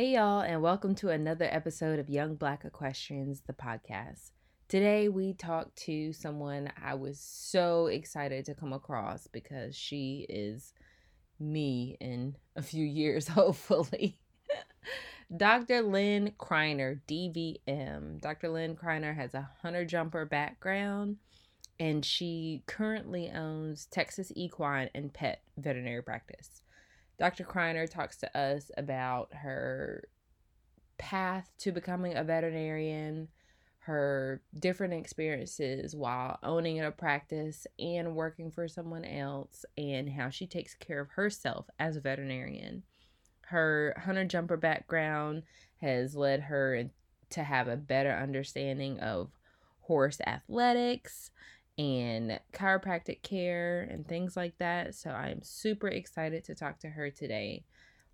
Hey, y'all, and welcome to another episode of Young Black Equestrians, the podcast. Today, we talk to someone I was so excited to come across because she is me in a few years, hopefully. Dr. Lynn Kreiner, DVM. Dr. Lynn Kreiner has a hunter jumper background and she currently owns Texas Equine and Pet Veterinary Practice. Dr. Kreiner talks to us about her path to becoming a veterinarian, her different experiences while owning a practice and working for someone else, and how she takes care of herself as a veterinarian. Her hunter jumper background has led her to have a better understanding of horse athletics and chiropractic care and things like that. So I'm super excited to talk to her today.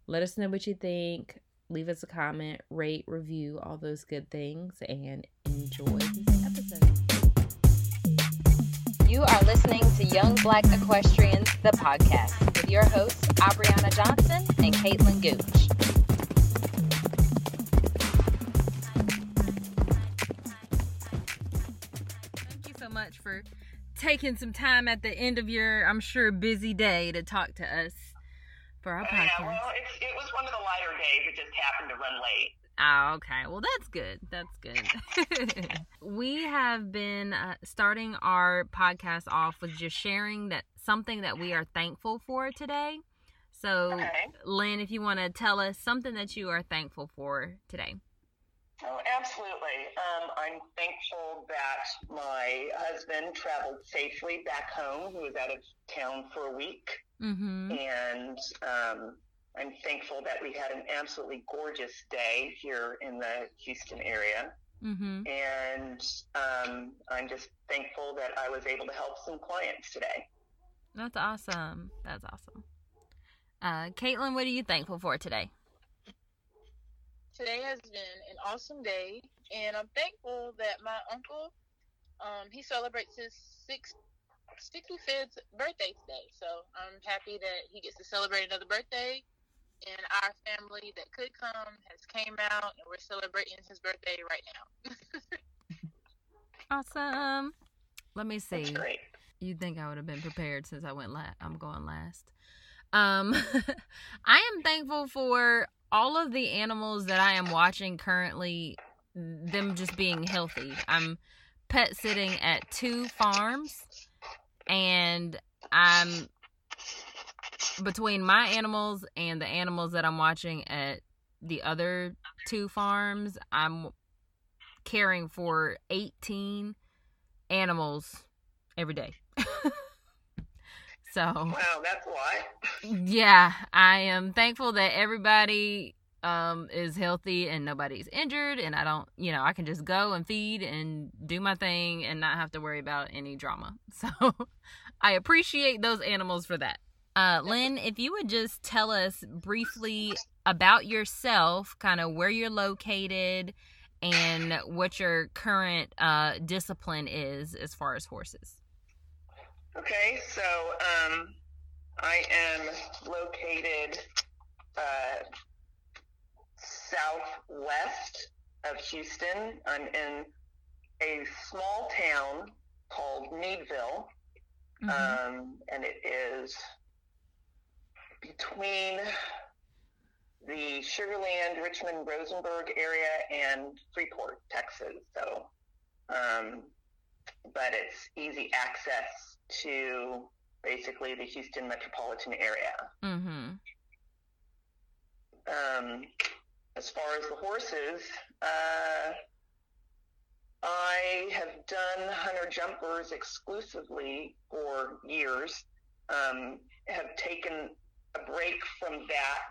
Let us know what you think. Leave us a comment, rate, review, all those good things, and enjoy this episode. You are listening to Young Black Equestrians, the podcast, with your hosts, Aubriana Johnson and Caitlin Gooch. Thank you so much for taking some time at the end of your, I'm sure, busy day to talk to us for our podcast. Yeah, well, it was one of the lighter days. It just happened to run late. Oh, okay. Well, that's good. That's good. we have been uh, starting our podcast off with just sharing that something that we are thankful for today. So, okay. Lynn, if you want to tell us something that you are thankful for today. Oh, absolutely. Um, I'm thankful that my husband traveled safely back home. He was out of town for a week. Mm-hmm. And um, I'm thankful that we had an absolutely gorgeous day here in the Houston area. Mm-hmm. And um, I'm just thankful that I was able to help some clients today. That's awesome. That's awesome. Uh, Caitlin, what are you thankful for today? Today has been an awesome day, and I'm thankful that my uncle, um, he celebrates his six, 65th birthday today. So I'm happy that he gets to celebrate another birthday. And our family that could come has came out, and we're celebrating his birthday right now. awesome. Let me see. That's great. You think I would have been prepared since I went last? I'm going last. Um, I am thankful for all of the animals that I am watching currently, them just being healthy. I'm pet sitting at two farms, and I'm between my animals and the animals that I'm watching at the other two farms, I'm caring for 18 animals every day. So Wow, that's lot. yeah, I am thankful that everybody um is healthy and nobody's injured and I don't, you know, I can just go and feed and do my thing and not have to worry about any drama. So I appreciate those animals for that. Uh, Lynn, if you would just tell us briefly about yourself, kind of where you're located and what your current uh, discipline is as far as horses. Okay, so um, I am located uh, southwest of Houston. I'm in a small town called Needville, mm-hmm. um, and it is between the Sugarland, Richmond, Rosenberg area and Freeport, Texas. So, um, but it's easy access to basically the Houston metropolitan area. Mm-hmm. Um, as far as the horses, uh, I have done hunter jumpers exclusively for years. Um, have taken a break from that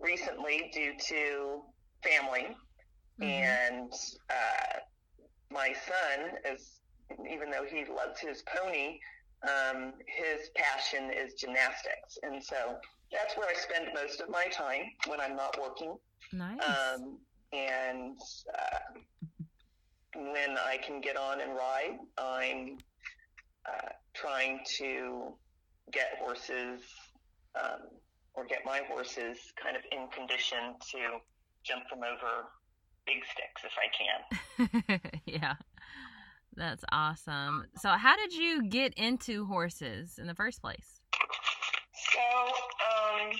recently due to family, mm-hmm. and uh, my son, as even though he loves his pony, um, his passion is gymnastics, and so that's where I spend most of my time when I'm not working. Nice. Um, and uh, when I can get on and ride, I'm uh, trying to get horses um, or get my horses kind of in condition to jump them over big sticks if I can. yeah. That's awesome. So, how did you get into horses in the first place? So, um,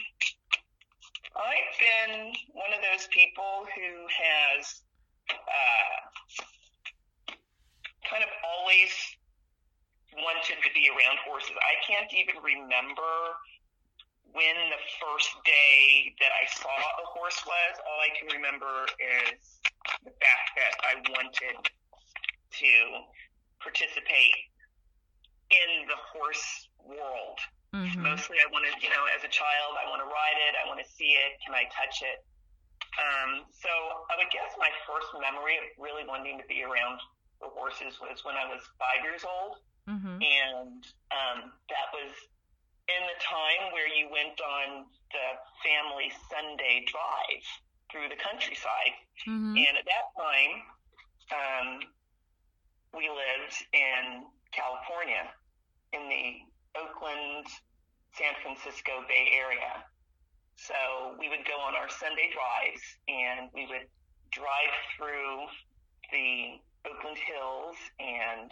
I've been one of those people who has uh, kind of always wanted to be around horses. I can't even remember when the first day that I saw a horse was. All I can remember is the fact that I wanted to participate in the horse world. Mm-hmm. Mostly, I wanted, you know, as a child, I want to ride it, I want to see it, can I touch it? Um, so I would guess my first memory of really wanting to be around the horses was when I was five years old. Mm-hmm. And um, that was in the time where you went on the family Sunday drive through the countryside. Mm-hmm. And at that time, um, we lived in California in the Oakland, San Francisco Bay Area. So we would go on our Sunday drives and we would drive through the Oakland Hills and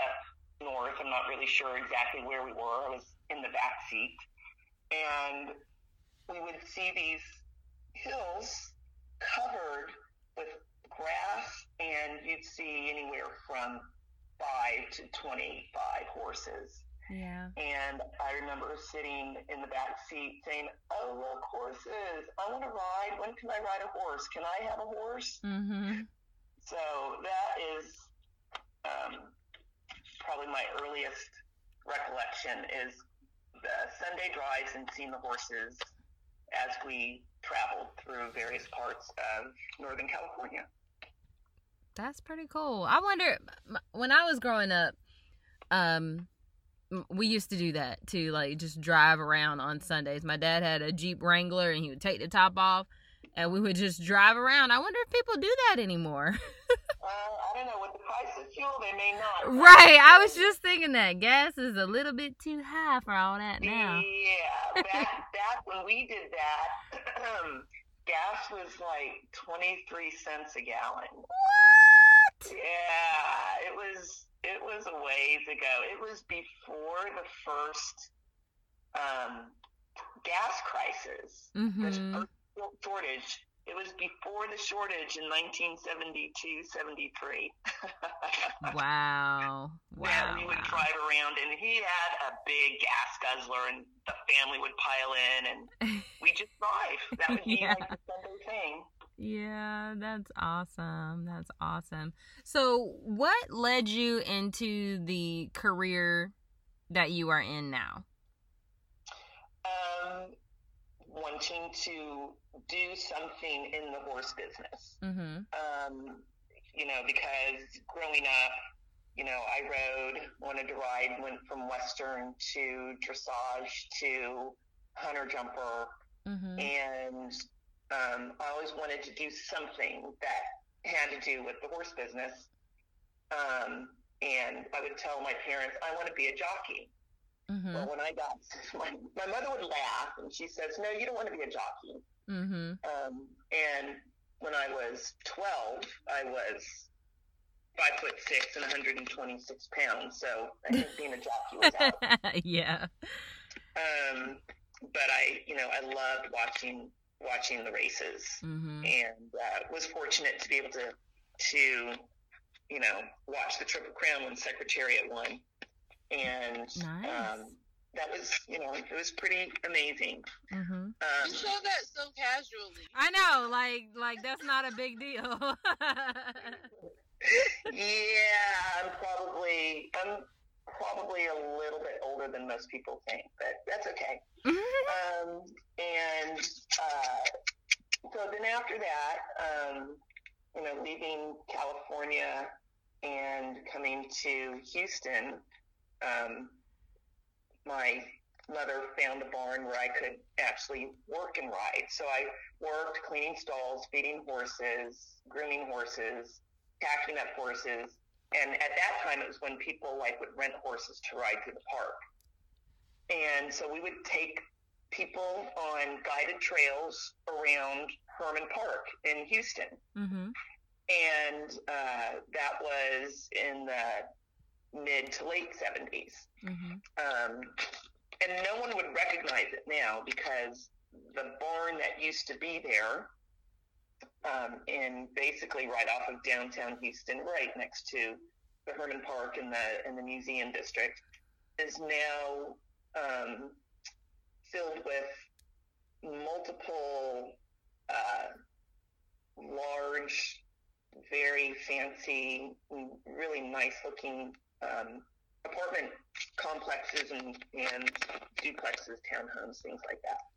up north. I'm not really sure exactly where we were. I was in the back seat. And we would see these hills covered with grass, and you'd see anywhere from five to 25 horses. Yeah. And I remember sitting in the back seat saying, Oh, look, horses. I want to ride. When can I ride a horse? Can I have a horse? Mm-hmm. So that is um, probably my earliest recollection is the Sunday drives and seeing the horses as we traveled through various parts of Northern California. That's pretty cool. I wonder when I was growing up, um, we used to do that too, like just drive around on Sundays. My dad had a Jeep Wrangler and he would take the top off and we would just drive around. I wonder if people do that anymore. well, I don't know. With the price of fuel, they may not. Right. I was just thinking that gas is a little bit too high for all that now. Yeah. Back, back when we did that, gas was like 23 cents a gallon. What? Yeah. It was it was a ways ago. It was before the first um, gas crisis, mm-hmm. the shortage. It was before the shortage in 1972, 73. wow. Wow. Yeah, we would drive around, and he had a big gas guzzler, and the family would pile in, and we just drive. That would be yeah. like the Sunday thing. Yeah, that's awesome. That's awesome. So, what led you into the career that you are in now? Um, wanting to do something in the horse business. Mm-hmm. Um, you know, because growing up, you know, I rode, wanted to ride, went from Western to dressage to hunter jumper, mm-hmm. and um, I always wanted to do something that had to do with the horse business. Um, and I would tell my parents, I want to be a jockey. Mm-hmm. Well, when I got my, my mother would laugh and she says, No, you don't want to be a jockey. Mm-hmm. Um, and when I was 12, I was five foot six and 126 pounds. So I think being a jockey was out. yeah. Um, but I, you know, I loved watching watching the races, mm-hmm. and uh, was fortunate to be able to to you know watch the Triple Crown when Secretariat won, and nice. um, that was you know it was pretty amazing. Mm-hmm. Um, you show that so casually. I know, like like that's not a big deal. yeah, I'm probably I'm probably a little bit older than most people think, but that's okay. um, and uh, so then after that, um, you know, leaving California and coming to Houston, um, my mother found a barn where I could actually work and ride. So I worked cleaning stalls, feeding horses, grooming horses, packing up horses, and at that time, it was when people like would rent horses to ride through the park. And so we would take people on guided trails around Hermann Park in Houston. Mm-hmm. And uh, that was in the mid to late 70s. Mm-hmm. Um, and no one would recognize it now because the barn that used to be there, um, in basically right off of downtown Houston, right next to the Hermann Park and the and the museum district, is now um, filled with multiple uh, large, very fancy, really nice looking um, apartment complexes and, and duplexes, townhomes, things like that.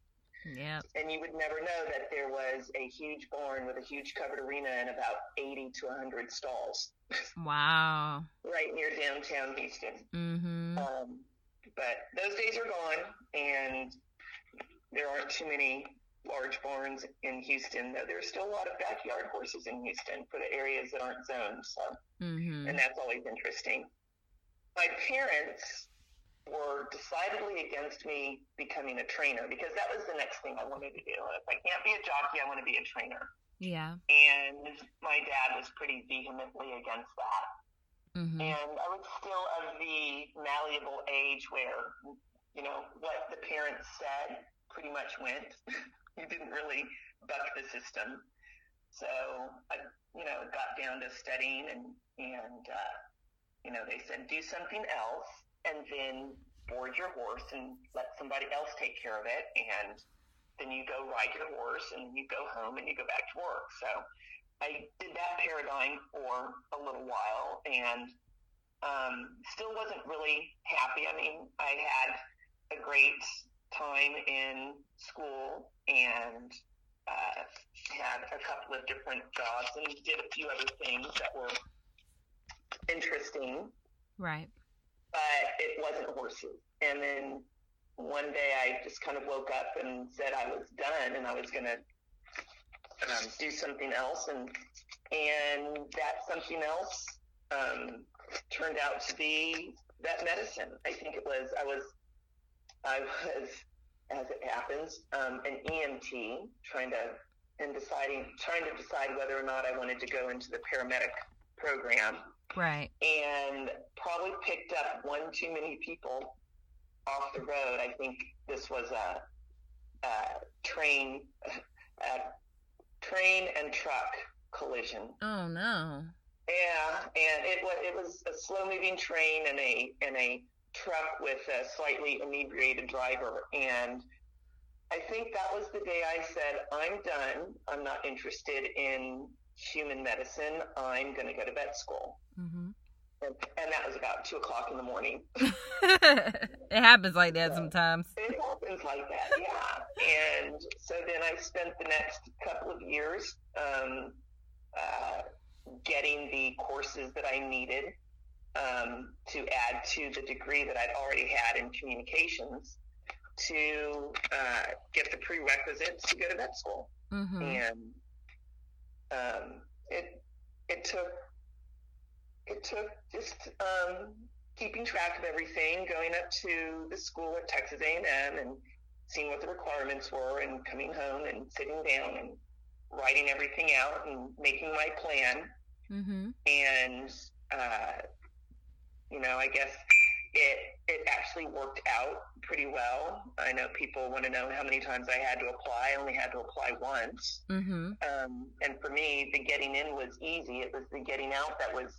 Yeah. And you would never know that there was a huge barn with a huge covered arena and about 80 to 100 stalls Wow. right near downtown Houston. Mm-hmm. Um, but those days are gone, and there aren't too many large barns in Houston. Though there's still a lot of backyard horses in Houston for the areas that aren't zoned. So, Mm-hmm. and that's always interesting. My parents were decidedly against me becoming a trainer because that was the next thing I wanted to do. If I can't be a jockey, I want to be a trainer. Yeah. And my dad was pretty vehemently against that. Mm-hmm. And I was still of the malleable age where, you know, what the parents said pretty much went. you didn't really buck the system. So I, you know, got down to studying and, and, uh, you know, they said, do something else and then board your horse and let somebody else take care of it. And then you go ride your horse and you go home and you go back to work. So I did that paradigm for a little while and um, still wasn't really happy. I mean, I had a great time in school and uh, had a couple of different jobs and did a few other things that were interesting, Right. But it wasn't horses. And then one day I just kind of woke up and said I was done and I was going to um, do something else. And, and that something else um, turned out to be that medicine. I think it was, I was, I was, as it happens, um, an EMT trying to, and deciding, trying to decide whether or not I wanted to go into the paramedic program Right. and probably picked up one too many people off the road. I think this was a, a train, a train and truck collision. Oh no. Yeah, and it was it was a slow moving train and a and a truck with a slightly inebriated driver and I think that was the day I said, I'm done. I'm not interested in human medicine. I'm going to go to vet school. And, and that was about two o'clock in the morning. it happens like that sometimes. It happens like that, yeah. And so then I spent the next couple of years um, uh, getting the courses that I needed um, to add to the degree that I'd already had in communications to uh, get the prerequisites to go to vet school. Mm-hmm. And um, it it took it took just um, keeping track of everything, going up to the school at Texas A&M and seeing what the requirements were, and coming home and sitting down and writing everything out and making my plan. Mm-hmm. And uh, you know, I guess it it actually worked out pretty well. I know people want to know how many times I had to apply. I only had to apply once. Mm-hmm. Um, and for me, the getting in was easy. It was the getting out that was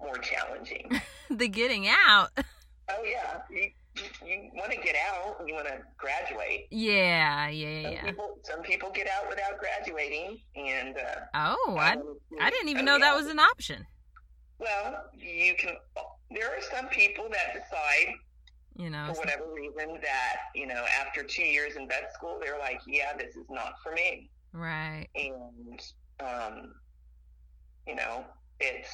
more challenging. the getting out. oh yeah, you, you, you want to get out. You want to graduate. Yeah, yeah, Some yeah. people, some people get out without graduating, and uh, Oh, I I didn't even oh, know that was an option. Well, you can. There are some people that decide You know. for whatever reason that you know after two years in vet school, they're like, yeah, this is not for me. Right. and um, you know it's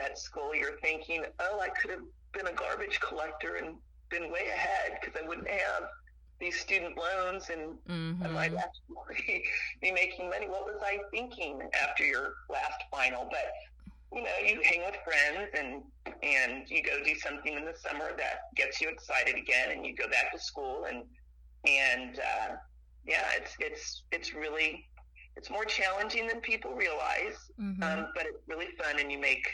that school you're thinking oh i could have been a garbage collector and been way ahead because i wouldn't have these student loans and I might Mm-hmm. actually be making money. What was I thinking after your last final? But you know, you hang with friends and and you go do something in the summer that gets you excited again, and you go back to school and and uh, yeah, it's it's it's really it's more challenging than people realize, Mhm. um, but it's really fun, and you make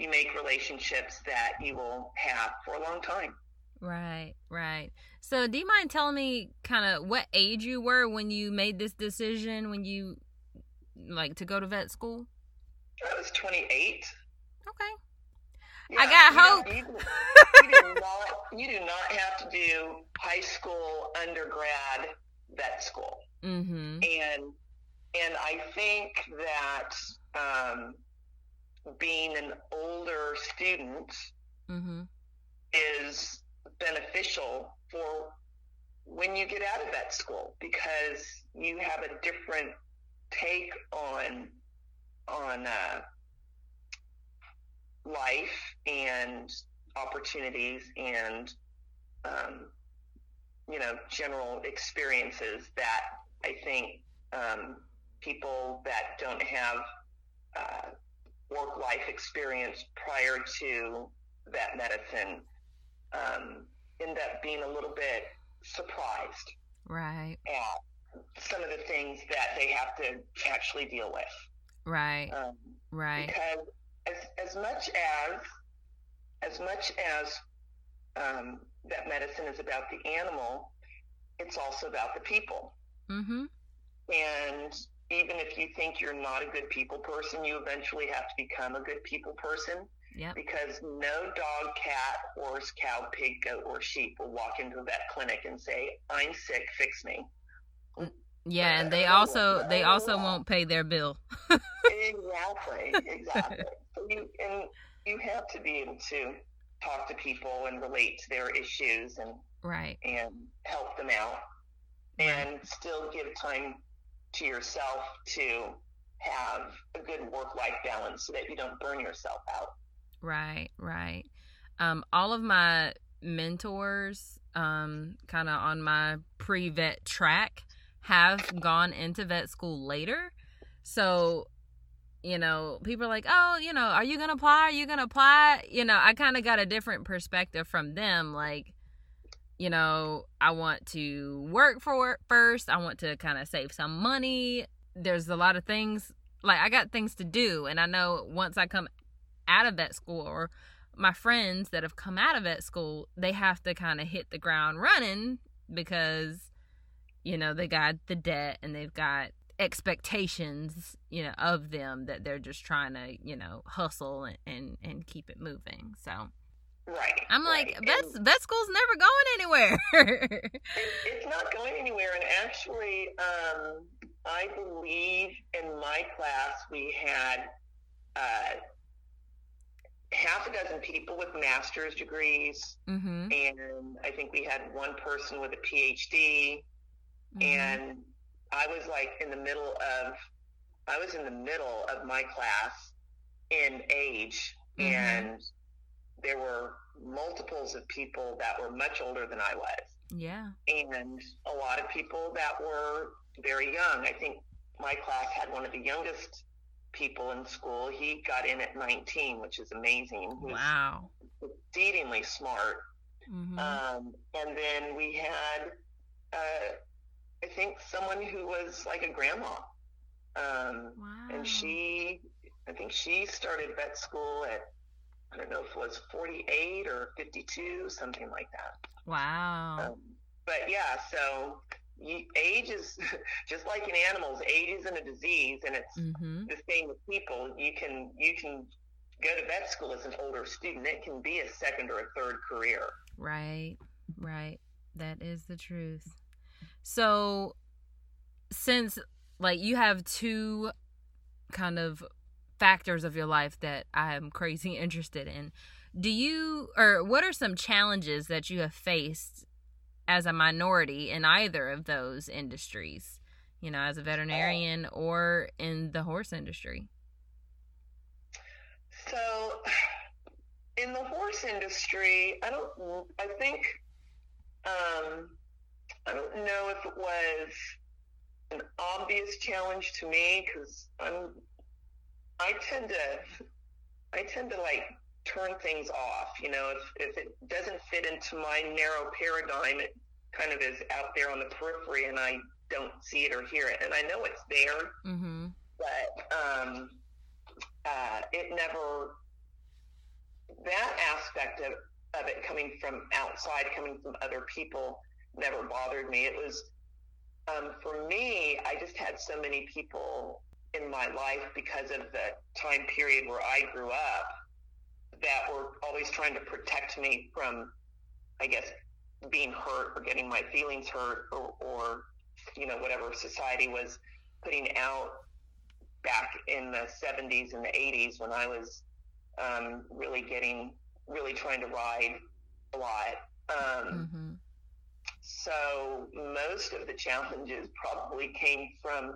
you make relationships that you will have for a long time. Right, right. So, do you mind telling me kind of what age you were when you made this decision when you like to go to vet school? I was 28. Okay. Yeah, I got hope. don't- You, do- you do not you do not have to do high school undergrad vet school. Mm-hmm. and and I think that um, being an older student Mhm. is beneficial for when you get out of that school because you have a different take on on uh, life and opportunities and um, you know general experiences that I think um, people that don't have uh, work life experience prior to that medicine um, end up being a little bit surprised Right, at some of the things that they have to actually deal with. right, Um, right. because as, as much as as much as um, that medicine is about the animal, it's also about the people. Mhm. And even if you think you're not a good people person, you eventually have to become a good people person Yep. because no dog, cat, horse, cow, pig, goat, or sheep will walk into a vet clinic and say, "I'm sick, fix me." Mm, yeah, and they also they also won't pay their bill. exactly, exactly. so you and you have to be able to talk to people and relate to their issues and Right. and help them out, and still give time to yourself to have a good work life balance so that you don't burn yourself out. Right, right. Um, all of my mentors, um, kind of on my pre vet track, have gone into vet school later. So, you know, people are like, oh, you know, are you going to apply? Are you going to apply? You know, I kind of got a different perspective from them. Like, you know, I want to work for it first. I want to kind of save some money. There's a lot of things, like, I got things to do. And I know once I come out of vet school or my friends that have come out of vet school, they have to kind of hit the ground running because, you know, they got the debt and they've got expectations, you know, of them that they're just trying to, you know, hustle and, and, and keep it moving. So Right. I'm like, right. vet, And- vet school's never going anywhere. It's not going anywhere. And actually, um, I believe in my class we had uh, half a dozen people with master's degrees, mm-hmm. and I think we had one person with a PhD. Mm-hmm. And I was like in the middle of, I was in the middle of my class in age, Mhm. and there were multiples of people that were much older than I was yeah. and a lot of people that were very young. I think my class had one of the youngest people in school. He got in at 19, which is amazing. He was Wow. exceedingly smart. Mm-hmm. Um, and then we had, uh, I think, someone who was like a grandma. Um, wow. and she, I think she started vet school at, I don't know if it was 48 or 52, something like that. Wow. Um, but yeah, so you, age is just like in animals. Age isn't a disease, and it's mm-hmm. the same with people. You can you can go to vet school as an older student. It can be a second or a third career. Right, right. That is the truth. So, since like you have two kind of factors of your life that I am crazy interested in, do you or what are some challenges that you have faced as a minority in either of those industries? You know, as a veterinarian or in the horse industry? So, in the horse industry, I don't. I think. Um, I don't know if it was an obvious challenge to me because I'm. I tend to. I tend to like turn things off. You know, if if it doesn't fit into my narrow paradigm, it kind of is out there on the periphery, and I don't see it or hear it. And I know it's there, Mm-hmm. but um, uh, it never, that aspect of, of it coming from outside, coming from other people, never bothered me. It was, um, for me, I just had so many people in my life because of the time period where I grew up that were always trying to protect me from, I guess, being hurt or getting my feelings hurt or, or you know, whatever society was putting out back in the 70s and the 80s when I was um, really getting, really trying to ride a lot. Um, Mm-hmm. so most of the challenges probably came from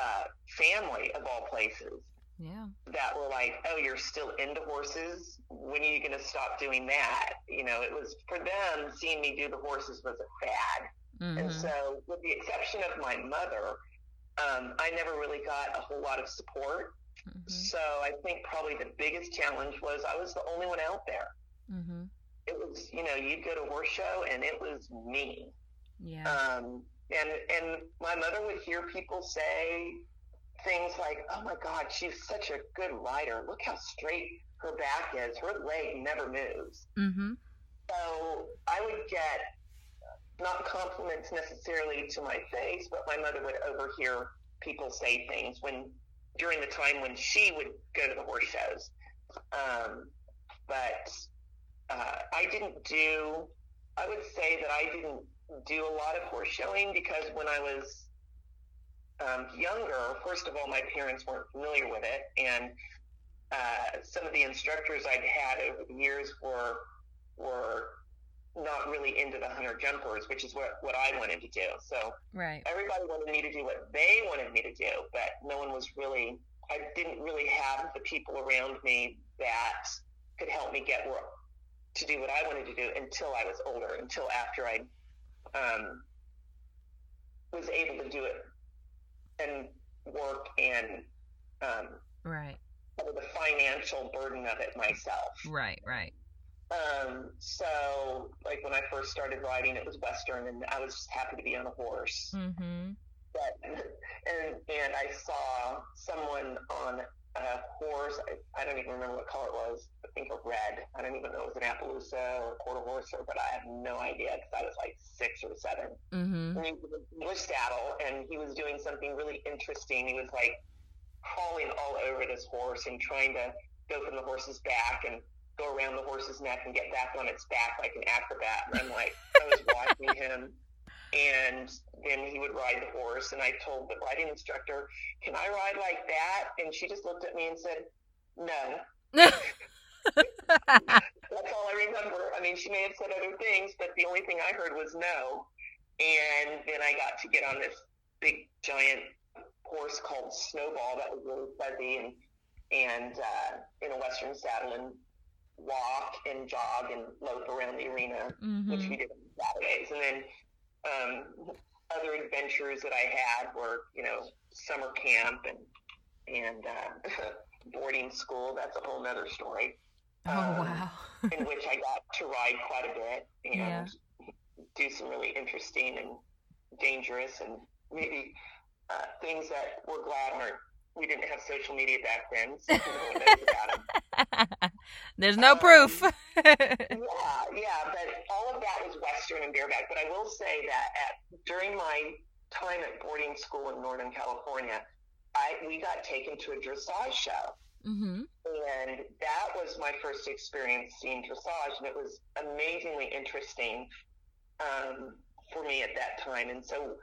uh, family of all places Yeah. that were like, "Oh, you're still into horses? When are you going to stop doing that?" You know, it was for them seeing me do the horses was a fad, Mm-hmm. and so with the exception of my mother, um, I never really got a whole lot of support. Mm-hmm. So I think probably the biggest challenge was I was the only one out there. Mm-hmm. It was, you know, you'd go to a horse show and it was me. Yeah. Um, and and my mother would hear people say things like, "Oh my God, she's such a good rider. Look how straight her back is. Her leg never moves." mm-hmm. So I would get not compliments necessarily to my face, but my mother would overhear people say things when during the time when she would go to the horse shows. Um, but uh, I didn't do. I would say that I didn't do a lot of horse showing because when I was um, younger, first of all, my parents weren't familiar with it, and uh, some of the instructors I'd had over the years were were not really into the hunter jumpers, which is what what I wanted to do. So Right. everybody wanted me to do what they wanted me to do, but no one was really. I didn't really have the people around me that could help me get where, to do what I wanted to do until I was older, until after I um, was able to do it and work and um, Right. the financial burden of it myself. Right. Right. Um, so, like when I first started riding, it was Western, and I was just happy to be on a horse. Mm-hmm. But and and I saw someone on a horse. I, I don't even remember what color it was. I think a red. I don't even know if it was an Appaloosa or a quarter horse, or, but I have no idea because I was like six or seven. Mm-hmm. And he was a English saddle, and he was doing something really interesting. He was like crawling all over this horse and trying to go from the horse's back and go around the horse's neck and get back on its back like an acrobat. And I'm like, I was watching him, and then he would ride the horse. And I told the riding instructor, "Can I ride like that?" And she just looked at me and said, "No." That's all I remember. I mean, she may have said other things, but the only thing I heard was no. And then I got to get on this big giant horse called Snowball that was really fuzzy and and uh, in a western saddle and walk and jog and lope around the arena, which mm-hmm. we did on Saturdays. And then um, other adventures that I had were, you know, summer camp and and uh, boarding school. That's a whole nother story Oh um, wow. in which I got to ride quite a bit and Yeah. do some really interesting and dangerous and maybe uh, things that we're glad aren't. We didn't have social media back then, so no one knows about. There's no Um, proof. Yeah, yeah, but all of that was Western and bareback. But I will say that at, during my time at boarding school in Northern California, I we got taken to a dressage show. mm-hmm. And that was my first experience seeing dressage, and it was amazingly interesting um, for me at that time. And so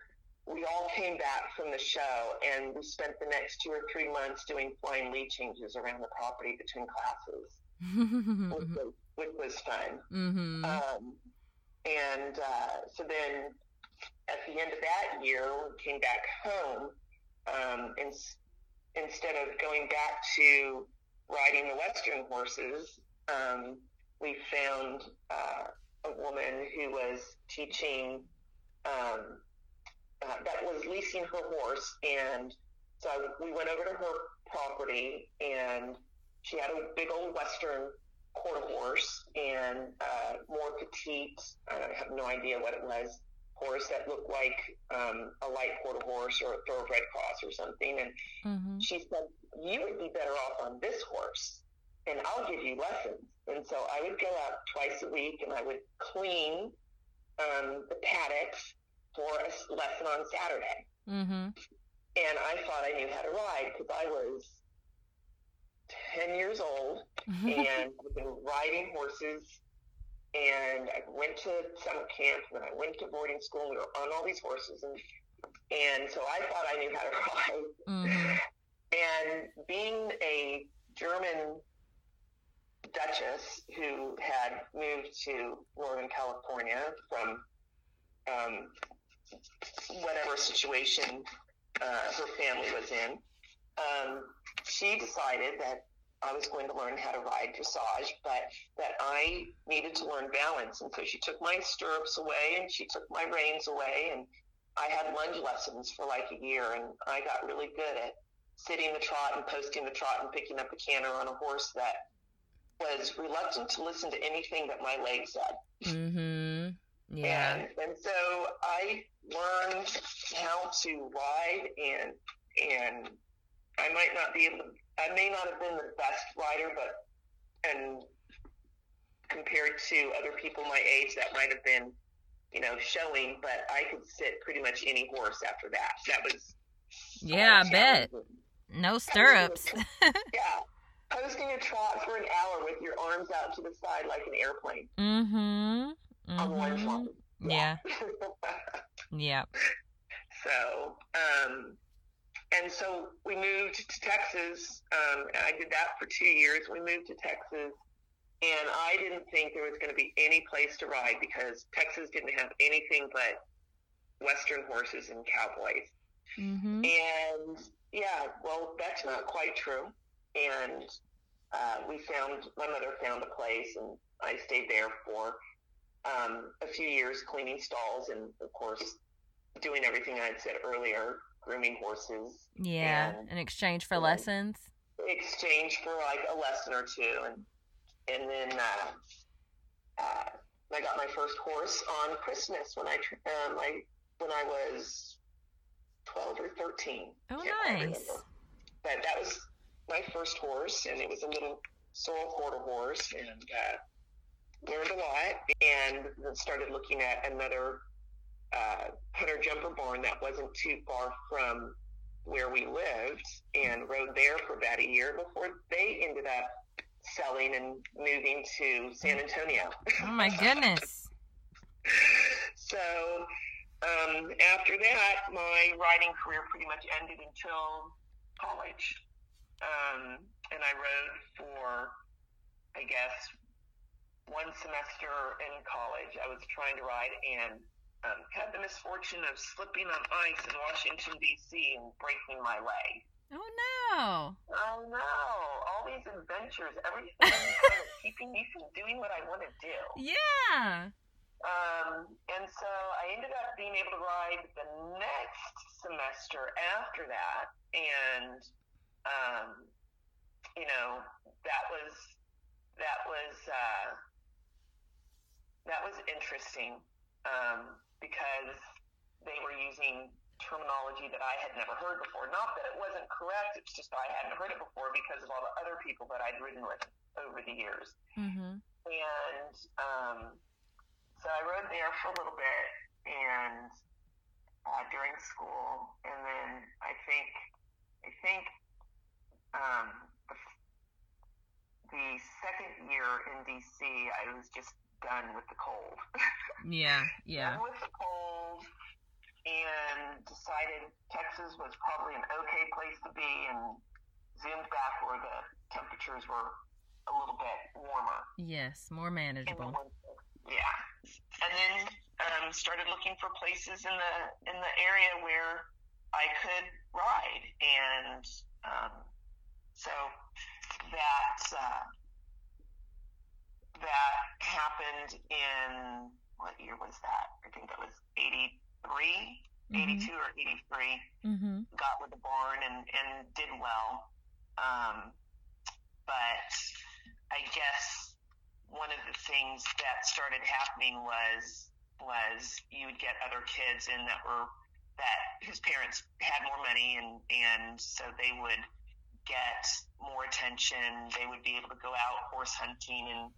we all came back from the show, and we spent the next two or three months doing flying lead changes around the property between classes, which was, which was fun. mm-hmm. Um, and uh, so then at the end of that year, we came back home, um, in, instead of going back to riding the Western horses, um, we found uh, a woman who was teaching, um, uh, that was leasing her horse. And so we went over to her property and she had a big old Western quarter horse and uh, more petite. I have no idea what it was. horse that looked like um, a light quarter horse or a thoroughbred cross or something. And Mm-hmm. she said, You would be better off on this horse, and I'll give you lessons. And so I would go out twice a week and I would clean um, the paddocks for a lesson on Saturday. Mm-hmm. And I thought I knew how to ride because I was 10 years old and I've been riding horses. And I went to summer camp and I went to boarding school and we were on all these horses. And, and so I thought I knew how to ride. mm-hmm. And being a German duchess who had moved to Northern California from um, whatever situation uh, her family was in, um, she decided that I was going to learn how to ride dressage, but that I needed to learn balance. And so she took my stirrups away and she took my reins away, and I had lunge lessons for like a year, and I got really good at sitting the trot and posting the trot and picking up a canter on a horse that was reluctant to listen to anything that my leg said. Mm-hmm. Yeah. And, and so I learned how to ride and and I might not be able to I may not have been the best rider but and compared to other people my age that might have been, you know, showing, but I could sit pretty much any horse after that. That was Yeah, I bet. No stirrups. Yeah. Posting a trot for an hour with your arms out to the side like an airplane mm-hmm. on one Mm-hmm. Yeah. Yeah. so, um, and so we moved to Texas. Um, I did that for two years. We moved to Texas, and I didn't think there was going to be any place to ride because Texas didn't have anything but Western horses and cowboys. Mm-hmm. And yeah, well, that's not quite true. And uh, we found, my mother found a place, and I stayed there for um, a few years cleaning stalls and, of course, doing everything I had said earlier, grooming horses, Yeah. And- In exchange for lessons. exchange for like a lesson or two. And, and then uh, uh, I got my first horse on Christmas when I, um, I when I was 12 or 13. Oh, nice. remember. But that was my first horse, and it was a little sorrel quarter horse, and uh, learned a lot. And then started looking at another uh, hunter jumper barn that wasn't too far from where we lived, and rode there for about a year before they ended up selling and moving to San Antonio. Oh my goodness. so um, after that, my writing career pretty much ended until college. Um, and I rode for, I guess, one semester in college. I was trying to ride and um, had the misfortune of slipping on ice in Washington, D.C. and breaking my leg. Oh no. Oh no, all these adventures, everything kind of keeping me from doing what I want to do. Yeah. Um, and so I ended up being able to ride the next semester after that, and um, you know that was that was uh, that was interesting um, because they were using terminology that I had never heard before. Not that it wasn't correct; it's just I hadn't heard it before because of all the other people that I'd ridden with over the years Mm-hmm. and um, so I rode there for a little bit and uh, during school, and then I think I think um, the, the second year in DC, I was just done with the cold. Yeah. Yeah. done with the cold, and decided Texas was probably an okay place to be, and zoomed back where the temperatures were a little bit warmer Yes. More manageable. Yeah, and then um, started looking for places in the in the area where I could ride, and um, so that uh, that happened in what year was that? I think that was 83, 82 or 83 Mm-hmm. got with the barn and, and did well. Um, but I guess one of the things that started happening was was you would get other kids in that were that whose parents had more money and and so they would get more attention. They would be able to go out horse hunting and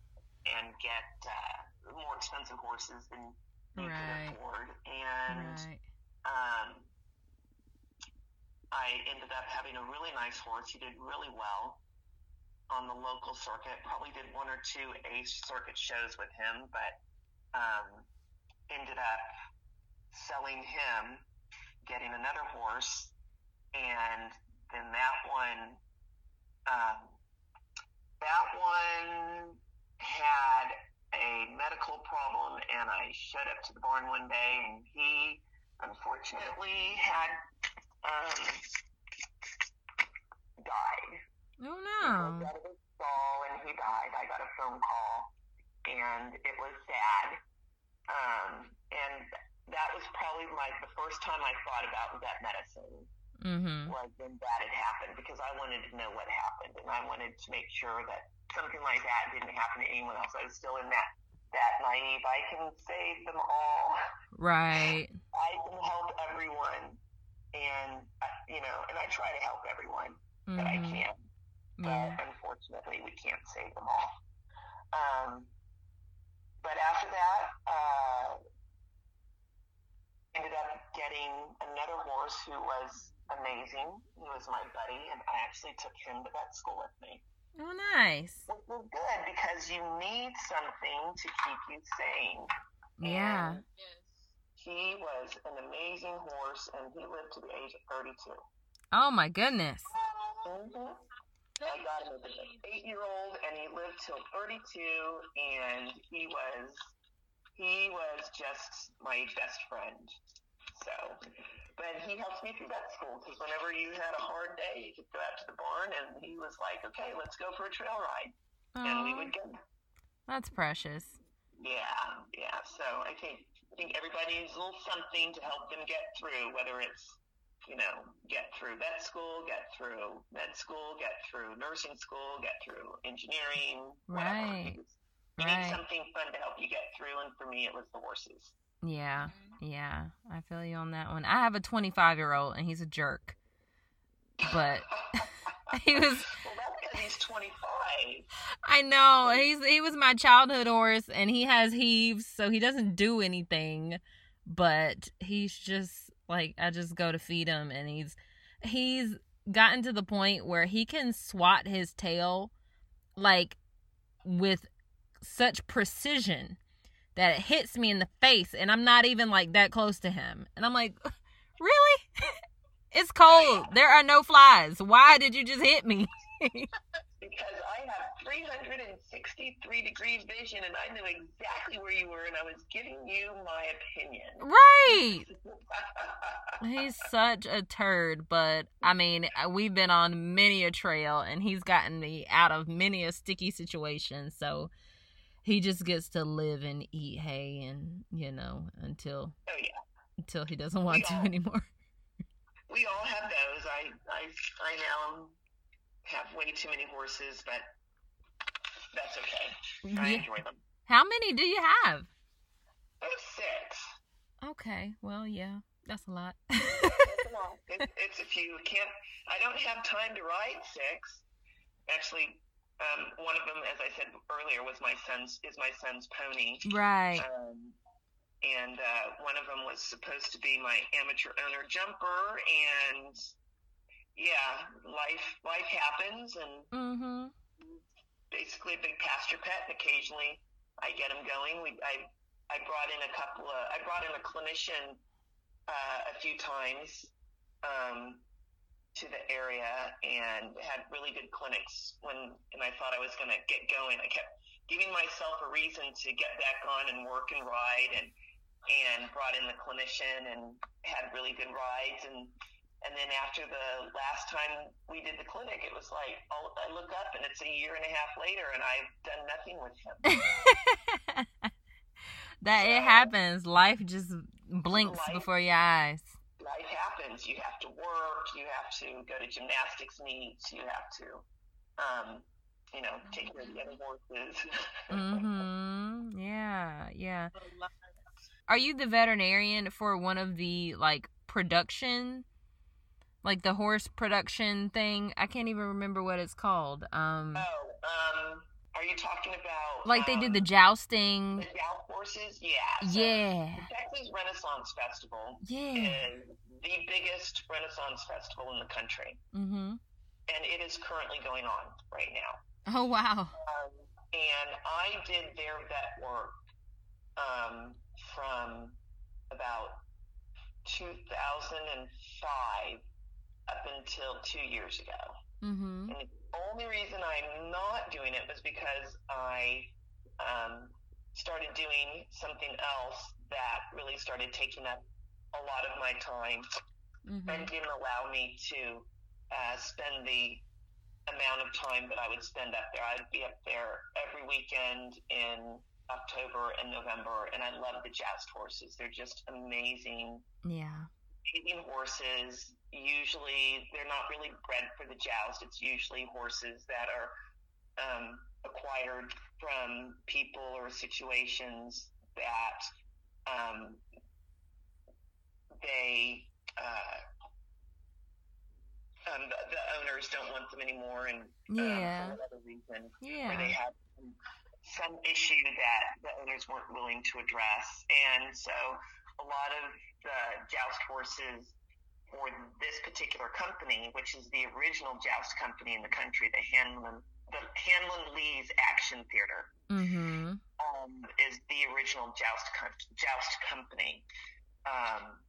and get uh, more expensive horses than you Right. could afford. And Right. um, I ended up having a really nice horse. He did really well on the local circuit. Probably did one or two A circuit shows with him, but um, ended up selling him, getting another horse, and then that one, um, that one had a medical problem, and I showed up to the barn one day, and he unfortunately had um, died. Oh no. out of his and he died. I got a phone call and it was sad. Um, and that was probably like the first time I thought about vet medicine mm-hmm. was when that had happened because I wanted to know what happened and I wanted to make sure that something like that didn't happen to anyone else. I was still in that that naive. I can save them all. Right. I can help everyone, and uh, you know, and I try to help everyone that I can but Yeah. unfortunately we can't save them all. Um, but after that, uh, ended up getting another horse who was amazing. He was my buddy, and I actually took him to vet school with me, Oh nice. was good because you need something to keep you sane. Yeah. And Yes. he was an amazing horse, and he lived to the age of 32. Oh my goodness. Mm-hmm. I got him as an eight year old and he lived till 32 and he was he was just my best friend. So, but he helped me through that school because whenever you had a hard day, you could go out to the barn and he was like, okay, let's go for a trail ride. And we would go. that's precious. Yeah, yeah. So I think I think everybody needs a little something to help them get through, whether it's you know, get through vet school, get through med school, get through nursing school, get through engineering, whatever. Right. You you need something fun to help you get through, and for me, it was the horses. Yeah. Mhm. Yeah. I feel you on that one. I have a 25 year old and he's a jerk. But he was well, he's 25. I know. He's he was my childhood horse and he has heaves, so he doesn't do anything. But he's just like I just go to feed him and he's he's gotten to the point where he can swat his tail like with such precision that it hits me in the face and I'm not even like that close to him. And I'm like, "Really? it's cold. There are no flies. Why did you just hit me?" Because I have 363 degree vision, and I knew exactly where you were, and I was giving you my opinion. right. He's such a turd, but I mean, uh, we've been on many a trail and he's gotten me out of many a sticky situation. So he just gets to live and eat hay and, you know, until oh yeah. until he doesn't want to Yeah. anymore. we all have those. I, I, I now have way too many horses, but that's okay. I Yeah. enjoy them. How many do you have? I have six. Okay, well, yeah, that's a lot. That's a lot. It, it's a few. Can't. I don't have time to ride six. Actually, um, one of them, as I said earlier, was my son's. Is my son's pony. right. Um, and uh, one of them was supposed to be my amateur owner jumper, and yeah, life life happens, and Mm-hmm. basically a big pasture pet. And occasionally, I get him going. We I I brought in a couple of I brought in a clinician uh, a few times um, to the area and had really good clinics when and I thought I was going to get going. I kept giving myself a reason to get back on and work and ride and and brought in the clinician and had really good rides and and then after the last time we did the clinic, it was like I'll, I look up and it's a year and a half later, and I've done nothing with him. that it happens. Life just blinks Life- before your eyes. Life happens. You have to work. You have to go to gymnastics meets. You have to, um, you know, take care of the other horses. Mm-hmm. Yeah, yeah. are you the veterinarian for one of the like production like the horse production thing? I can't even remember what it's called. Um Oh, um, are you talking about like they did the um, jousting. the joust horses? Yeah. so Yeah. The Texas Renaissance Festival Yeah. is the biggest Renaissance festival in the country, mm-hmm. and it is currently going on right now. Oh wow. Um, and I did their vet work um, from about 2005 up until two years ago. mm-hmm. And the only reason I'm not doing it was because I um, started doing something else that really started taking up a lot of my time and Mhm. didn't allow me to uh, spend the amount of time that I would spend up there. I'd be up there every weekend in October and November, and I love the joust horses. They're just amazing Yeah. amazing horses. Usually, they're not really bred for the joust. It's usually horses that are um, acquired from people or situations that um, they uh, um, the, the owners don't want them anymore, and um, Yeah. for whatever reason, or they have some issue that the owners weren't willing to address. And so a lot of the joust horses for this particular company, which is the original joust company in the country, the Hanlon, the Hanlon Lee's Action Theater, Mhm. um, is the original joust joust company, um,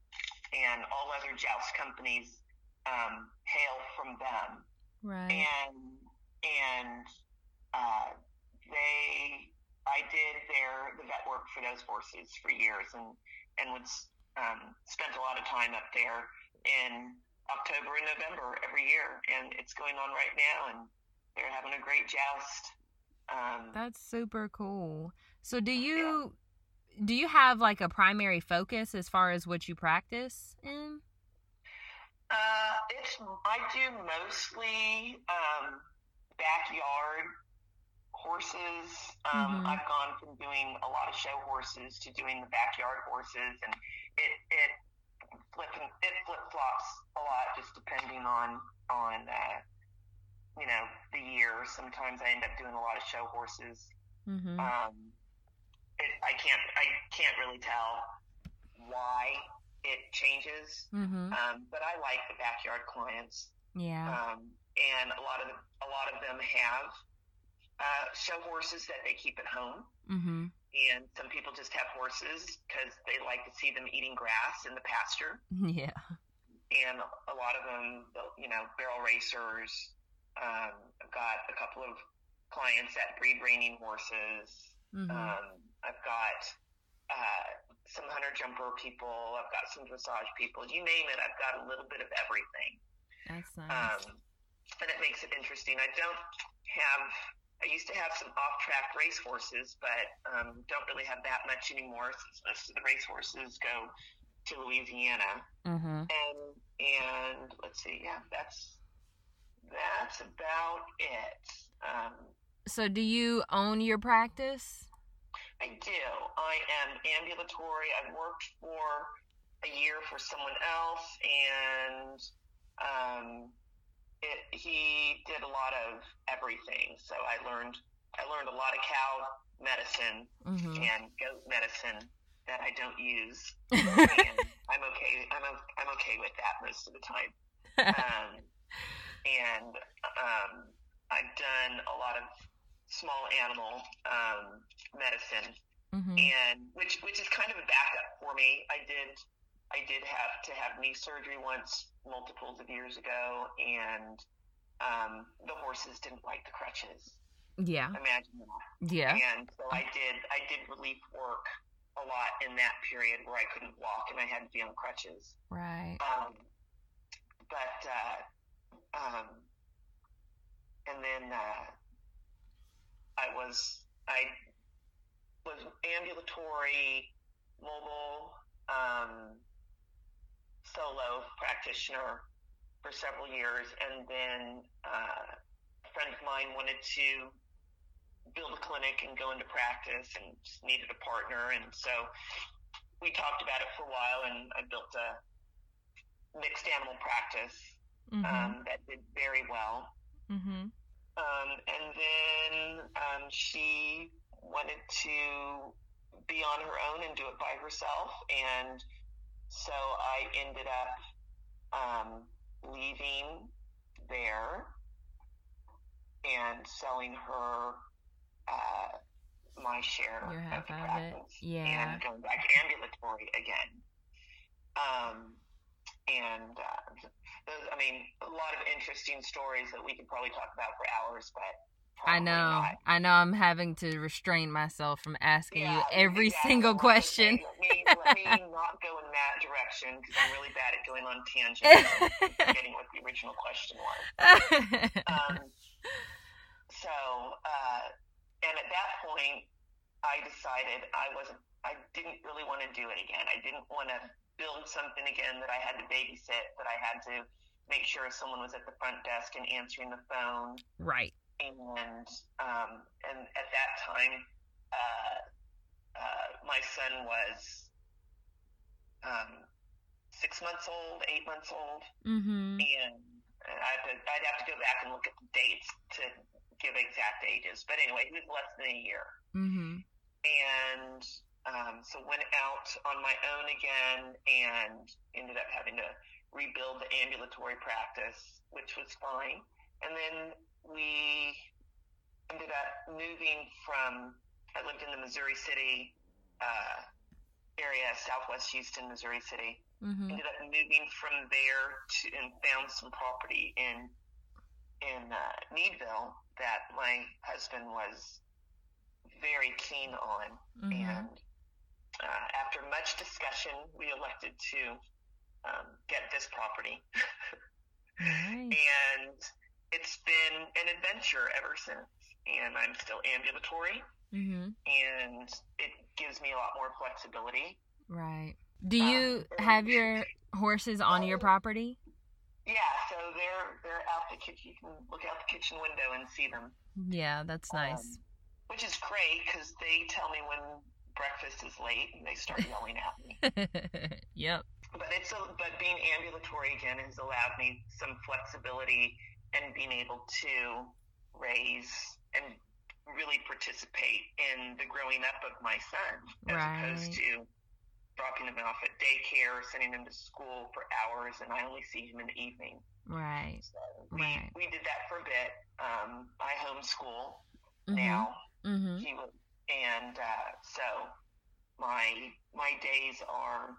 and all other joust companies um, hail from them Right. and and uh, they I did their the vet work for those horses for years and and would um, spent a lot of time up there in October and November every year and it's going on right now and they're having a great joust. Um, That's super cool. So do you do you have like a primary focus as far as what you practice in? Uh, it's I do mostly um, backyard horses. Um, Mhm. I've gone from doing a lot of show horses to doing the backyard horses, and it it flip it flip flops a lot just depending on on uh, you know the year. Sometimes I end up doing a lot of show horses. Mhm. Um, it, I can't I can't really tell why it changes. Mhm. Um, but I like the backyard clients, Yeah. um, and a lot of a lot of them have uh, show horses that they keep at home, Mhm. And some people just have horses because they like to see them eating grass in the pasture. Yeah. And a lot of them, you know, barrel racers. Um, I've got a couple of clients that breed reining horses. Mhm. Um, I've got uh, some hunter jumper people. I've got some dressage people. You name it, I've got a little bit of everything. That's nice. Um, and it makes it interesting. I don't have. I used to have some off-track race horses, but um, don't really have that much anymore since most of the race horses go to Louisiana. mhm. And and let's see, yeah, that's that's about it. Um, So do you own your practice? I do. I am ambulatory. I worked for a year for someone else, and um, it, he did a lot of everything. So I learned I learned a lot of cow medicine Mhm. and goat medicine that I don't use, and I'm okay. I'm I'm okay with that most of the time. Um, and um, I've done a lot of small animal um, medicine mhm. and which which is kind of a backup for me. I did I did have to have knee surgery once multiples of years ago, and um, the horses didn't like the crutches. Yeah. Imagine that. Yeah. And so I did I did relief work a lot in that period where I couldn't walk and I had to be on crutches. Right. Um, but uh, um, and then uh, I was I was ambulatory, mobile, um, solo practitioner for several years, and then uh, a friend of mine wanted to build a clinic and go into practice, and just needed a partner, and so we talked about it for a while, and I built a mixed animal practice Mhm. um, that did very well. Mhm. Um, and then um, she wanted to be on her own and do it by herself. And so I ended up um, leaving there and selling her uh, my share Your of the of it. Yeah. and going back ambulatory again. Um, and uh, those, I mean, a lot of interesting stories that we could probably talk about for hours, but I know. not. I know. I'm having to restrain myself from asking you every exactly. single question. Let me, let me not go in that direction because I'm really bad at going on tangents and forgetting what the original question was. Um, so, uh, and at that point, I decided I wasn't, I didn't really want to do it again. I didn't want to build something again that I had to babysit, that I had to make sure someone was at the front desk and answering the phone right. And um, and at that time, uh, uh, my son was um, six months old, eight months old, Mhm. and I have to, I'd have to go back and look at the dates to give exact ages. But anyway, he was less than a year, Mhm. and um, so went out on my own again, and ended up having to rebuild the ambulatory practice, which was fine. And then we ended up moving from. I lived in the Missouri City uh, area, Southwest Houston, Missouri City. Mhm. Ended up moving from there to and found some property in in uh, Needville that my husband was very keen on. Mhm. And uh, after much discussion, we elected to um, get this property. Nice. and it's been an adventure ever since. And I'm still ambulatory, Mhm. and it gives me a lot more flexibility. Right. Do you have your horses on your property? Yeah, so they're they're out the kitchen. You can look out the kitchen window and see them, Yeah, that's nice. Um, which is great because they tell me when breakfast is late and they start yelling at me. yep. but it's a, but being ambulatory again has allowed me some flexibility and being able to raise and really participate in the growing up of my son as opposed to dropping him off at daycare, sending him to school for hours, and I only see him in the evening. Right. So we, Right. we did that for a bit. Um, I homeschool Mhm. now. Mhm. He was, and uh, so my my days are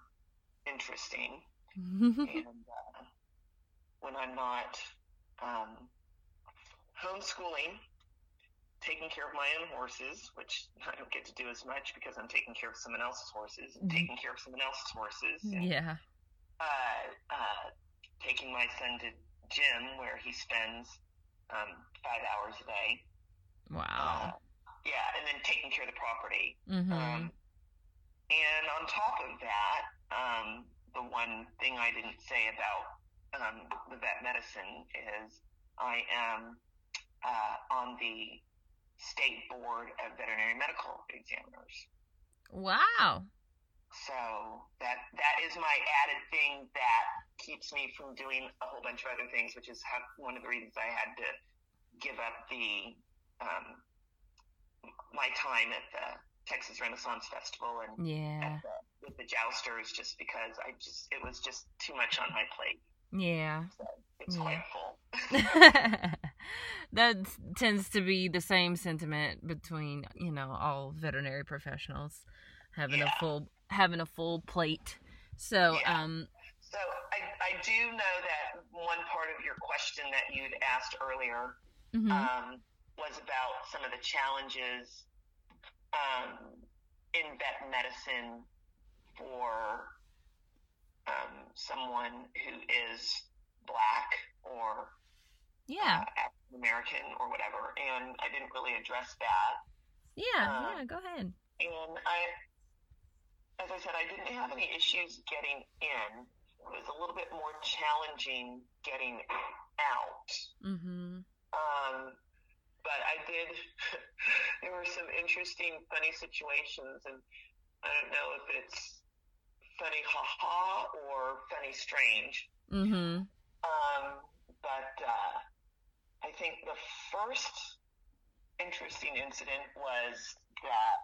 interesting and uh, when I'm not um, homeschooling, taking care of my own horses, which I don't get to do as much because I'm taking care of someone else's horses, and Mhm. taking care of someone else's horses, and yeah. uh, uh, taking my son to gym where he spends um, five hours a day. Uh, Wow. yeah, and then taking care of the property. Mm-hmm. Um, and on top of that, um, the one thing I didn't say about um, the vet medicine is I am uh, on the state board of veterinary medical examiners. wow. So that that is my added thing that keeps me from doing a whole bunch of other things, which is how, one of the reasons I had to give up the um, my time at the Texas Renaissance Festival and Yeah. at the, with the jousters, just because I just it was just too much on my plate. Yeah. So it's Yeah. full. that tends to be the same sentiment between you know all veterinary professionals having a full having a full plate so Yeah. um So I, I do know that one part of your question that you'd asked earlier mhm. um, was about some of the challenges um, in vet medicine for um, someone who is black or yeah uh, African American or whatever. And I didn't really address that. yeah uh, yeah go ahead And I, as I said, I didn't have any issues getting in. It was a little bit more challenging getting out. Mm-hmm. Um, but I did. there were some interesting, funny situations, and I don't know if it's funny haha or funny strange. Mm-hmm. Um, but uh, I think the first interesting incident was that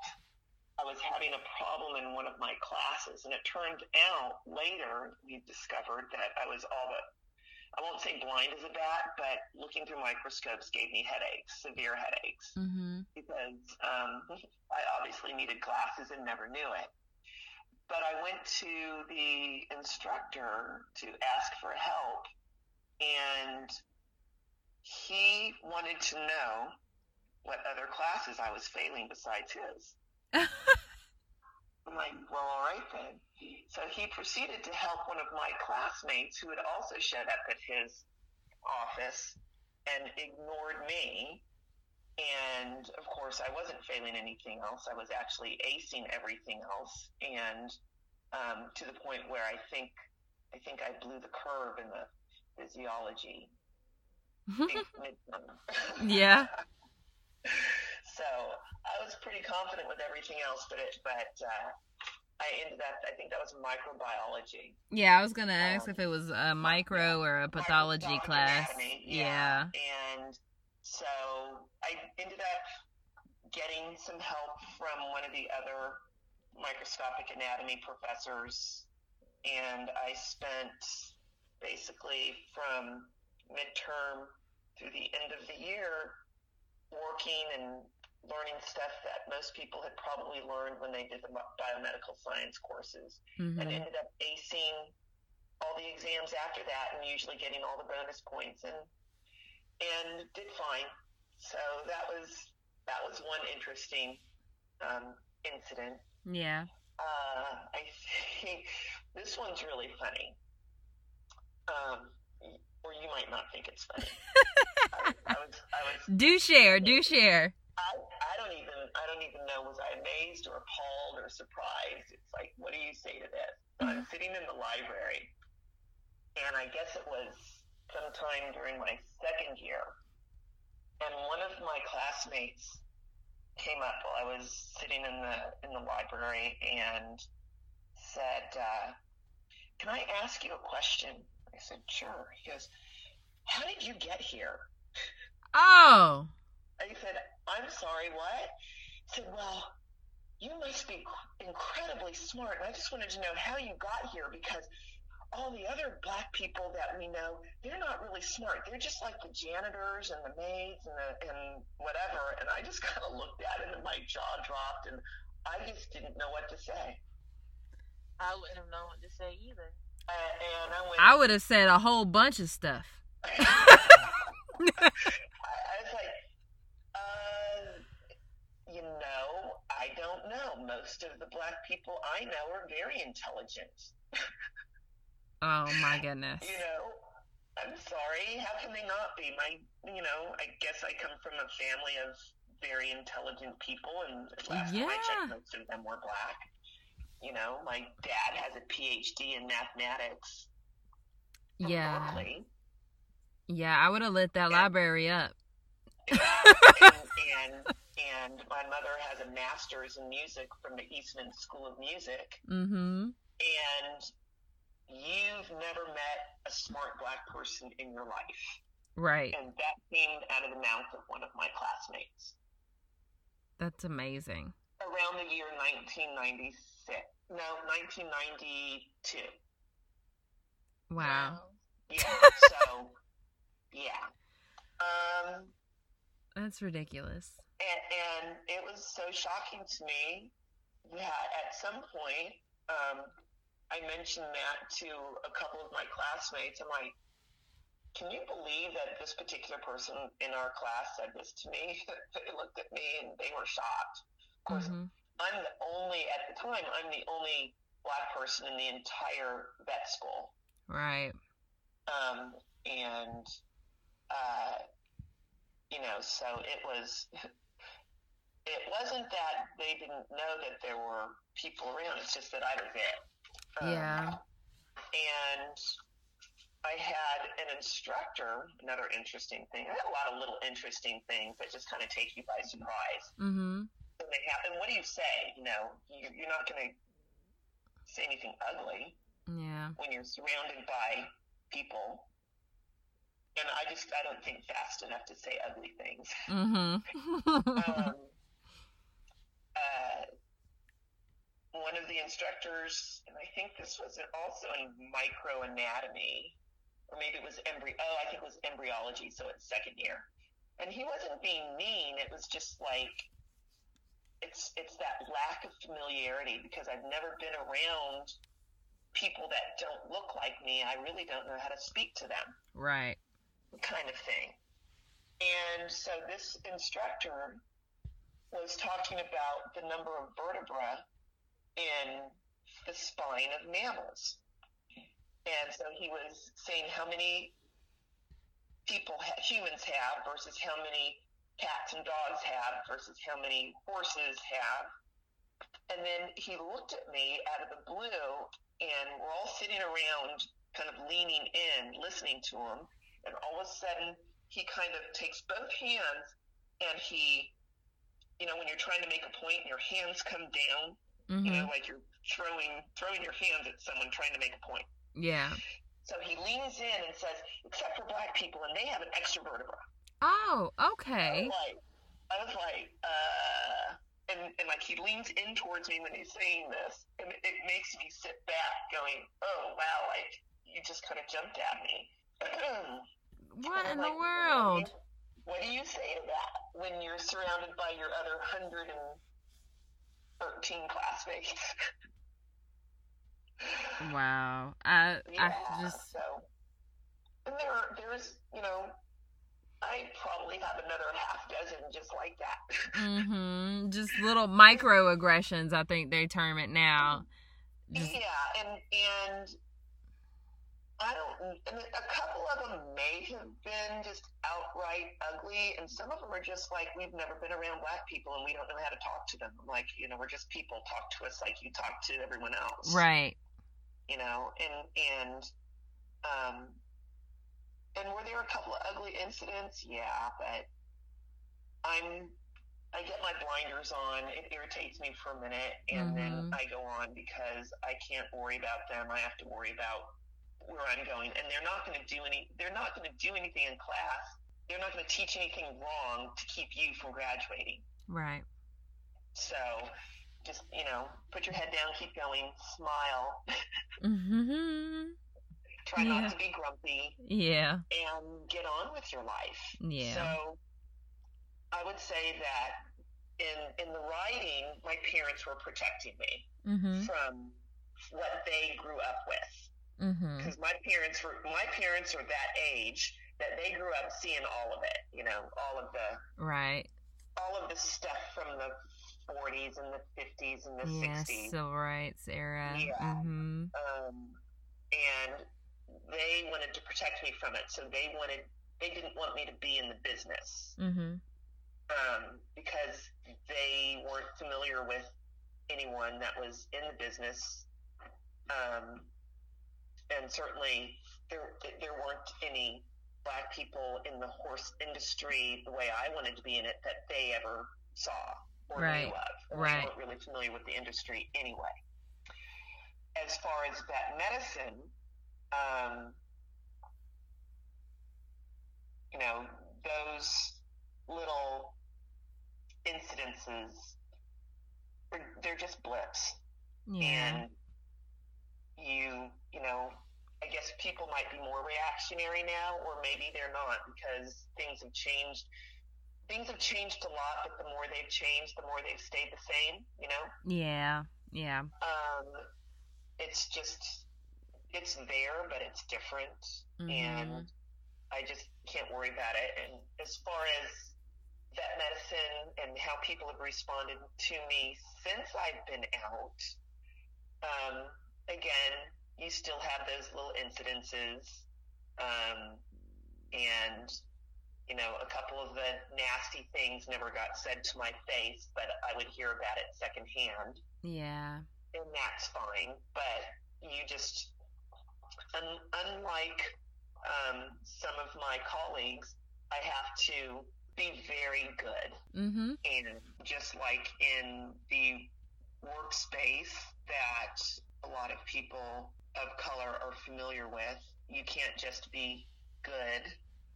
I was having a problem in one of my classes, and it turned out later we discovered that I was all but I won't say blind as a bat, but looking through microscopes gave me headaches, severe headaches, Mm-hmm. because um, I obviously needed glasses and never knew it. But I went to the instructor to ask for help, and he wanted to know what other classes I was failing besides his. I'm like, well, all right then. So he proceeded to help one of my classmates who had also showed up at his office and ignored me. And of course, I wasn't failing anything else. I was actually acing everything else, and um, to the point where I think I think I blew the curve in the physiology. Yeah. so I was pretty confident with everything else, but it, but uh, I ended up. I think that was microbiology. yeah, I was gonna ask Um, if it was a micro or a pathology class. anatomy, Yeah. And so I ended up getting some help from one of the other microscopic anatomy professors, and I spent basically from midterm through the end of the year working and learning stuff that most people had probably learned when they did the biomedical science courses. And Mm-hmm. ended up acing all the exams after that and usually getting all the bonus points. And and did fine. So that was that was one interesting um, incident. Yeah. Uh, I think this one's really funny. Um, or you might not think it's funny. I, I was I was Do share. Do share. I, don't even I don't even know was I amazed or appalled or surprised. It's like what do you say to this? So I'm sitting in the library, and I guess it was sometime during my second year, and one of my classmates came up while I was sitting in the in the library and said, uh, "Can I ask you a question?" I said, "Sure." He goes, "How did you get here?" Oh. I said, I'm sorry, what? He said, well, you must be incredibly smart. And I just wanted to know how you got here because all the other black people that we know, they're not really smart. They're just like the janitors and the maids and the, and whatever. And I just kind of looked at it and my jaw dropped and I just didn't know what to say. I wouldn't have known what to say either. Uh, and I went, I would have said a whole bunch of stuff. I, I was like, uh, you know, I don't know. Most of the black people I know are very intelligent. Oh my goodness. You know, I'm sorry. How can they not be? My, you know, I guess I come from a family of very intelligent people, and last time I Yeah. checked, most of them were black. You know, my dad has a PhD in mathematics Yeah. Berkeley. Yeah, I would have lit that Yeah. library up. and, and and my mother has a master's in music from the Eastman School of Music, Mm-hmm. and you've never met a smart black person in your life, Right. and that came out of the mouth of one of my classmates That's amazing. around the year 1996. No, 1992. Wow. Yeah. so, yeah. Um, That's ridiculous. and, and it was so shocking to me that at some point um, I mentioned that to a couple of my classmates. I'm like, can you believe that this particular person in our class said this to me? they looked at me and they were shocked. Of course, Mhm. I'm the only, at the time, I'm the only black person in the entire vet school. Right. Um, and, uh, you know, so it was, it wasn't that they didn't know that there were people around, it's just that I was it. Um, Yeah. And I had an instructor, another interesting thing. I had a lot of little interesting things that just kind of take you by surprise. Mm-hmm. And, they and what do you say? You know, you, you're not going to say anything ugly Yeah. when you're surrounded by people. And I just I don't think fast enough to say ugly things. Mm-hmm. um, uh, one of the instructors, and I think this was also in microanatomy, or maybe it was embryo. Oh, I think it was embryology, so it's second year. And he wasn't being mean. It was just like it's it's that lack of familiarity because I've never been around people that don't look like me. I really don't know how to speak to them right. kind of thing. And so this instructor was talking about the number of vertebrae in the spine of mammals. And so he was saying how many people humans have versus how many cats and dogs have versus how many horses have. And then he looked at me out of the blue, and we're all sitting around, kind of leaning in, listening to him. And all of a sudden, he kind of takes both hands and he, you know, when you're trying to make a point and your hands come down, you know, Mhm. like you're throwing throwing your hands at someone trying to make a point. Yeah. So he leans in and says, "Except for black people, and they have an extra vertebra." Oh, I okay. was like, I was like, uh, and, and like he leans in towards me when he's saying this, and it, it makes me sit back, going, "Oh wow!" Like you just kind of jumped at me. What in I'm the like, world? What do you say to that when you're surrounded by your other hundred and thirteen classmates? Wow. I yeah. I just So, and there, there's, you know, I probably have another half dozen just like that. mm-hmm. Just little microaggressions, I think they term it now. Just yeah, and and I don't. And a couple of them may have been just outright ugly, and some of them are just like we've never been around black people and we don't know how to talk to them. Like, you know, we're just people. Talk to us like you talk to everyone else. right. You know, and and um, and were there a couple of ugly incidents? Yeah, but I'm. I get my blinders on. It irritates me for a minute, and then Mhm. I go on because I can't worry about them. I have to worry about where I'm going, and they're not going to do any. They're not going to do anything in class. They're not going to teach anything wrong to keep you from graduating. Right. So, just you know, put your head down, keep going, smile, mm-hmm. try Yeah. not to be grumpy, Yeah. and get on with your life. Yeah. So I would say that in in the writing, my parents were protecting me Mhm. from what they grew up with Mhm. because my parents were my parents are that age that they grew up seeing all of it. You know, all of the Right. all of the stuff from the 40s and the 50s and the Yeah. 60s. Civil rights era. Yeah. Mhm. um, and they wanted to protect me from it. So they wanted, they didn't want me to be in the business Mhm. um, because they weren't familiar with anyone that was in the business. Um, and certainly there, there weren't any black people in the horse industry the way I wanted to be in it that they ever saw or Right. knew of. Or Right. They weren't really familiar with the industry anyway. As far as that medicine, um, you know, those little incidences, they're, they're just blips. Yeah. And you, you know, I guess people might be more reactionary now, or maybe they're not because things have changed. Things have changed a lot, but the more they've changed, the more they've stayed the same, you know? Yeah. Yeah. Um, it's just, it's there, but it's different. Mhm. And I just can't worry about it. And as far as that medicine and how people have responded to me since I've been out, um, again, you still have those little incidences. Um, and, you know, a couple of the nasty things never got said to my face, but I would hear about it secondhand Yeah. and that's fine. But you just, un, unlike um, some of my colleagues, I have to be very good. Mhm. And just like in the workspace that a lot of people of color are familiar with. You can't just be good.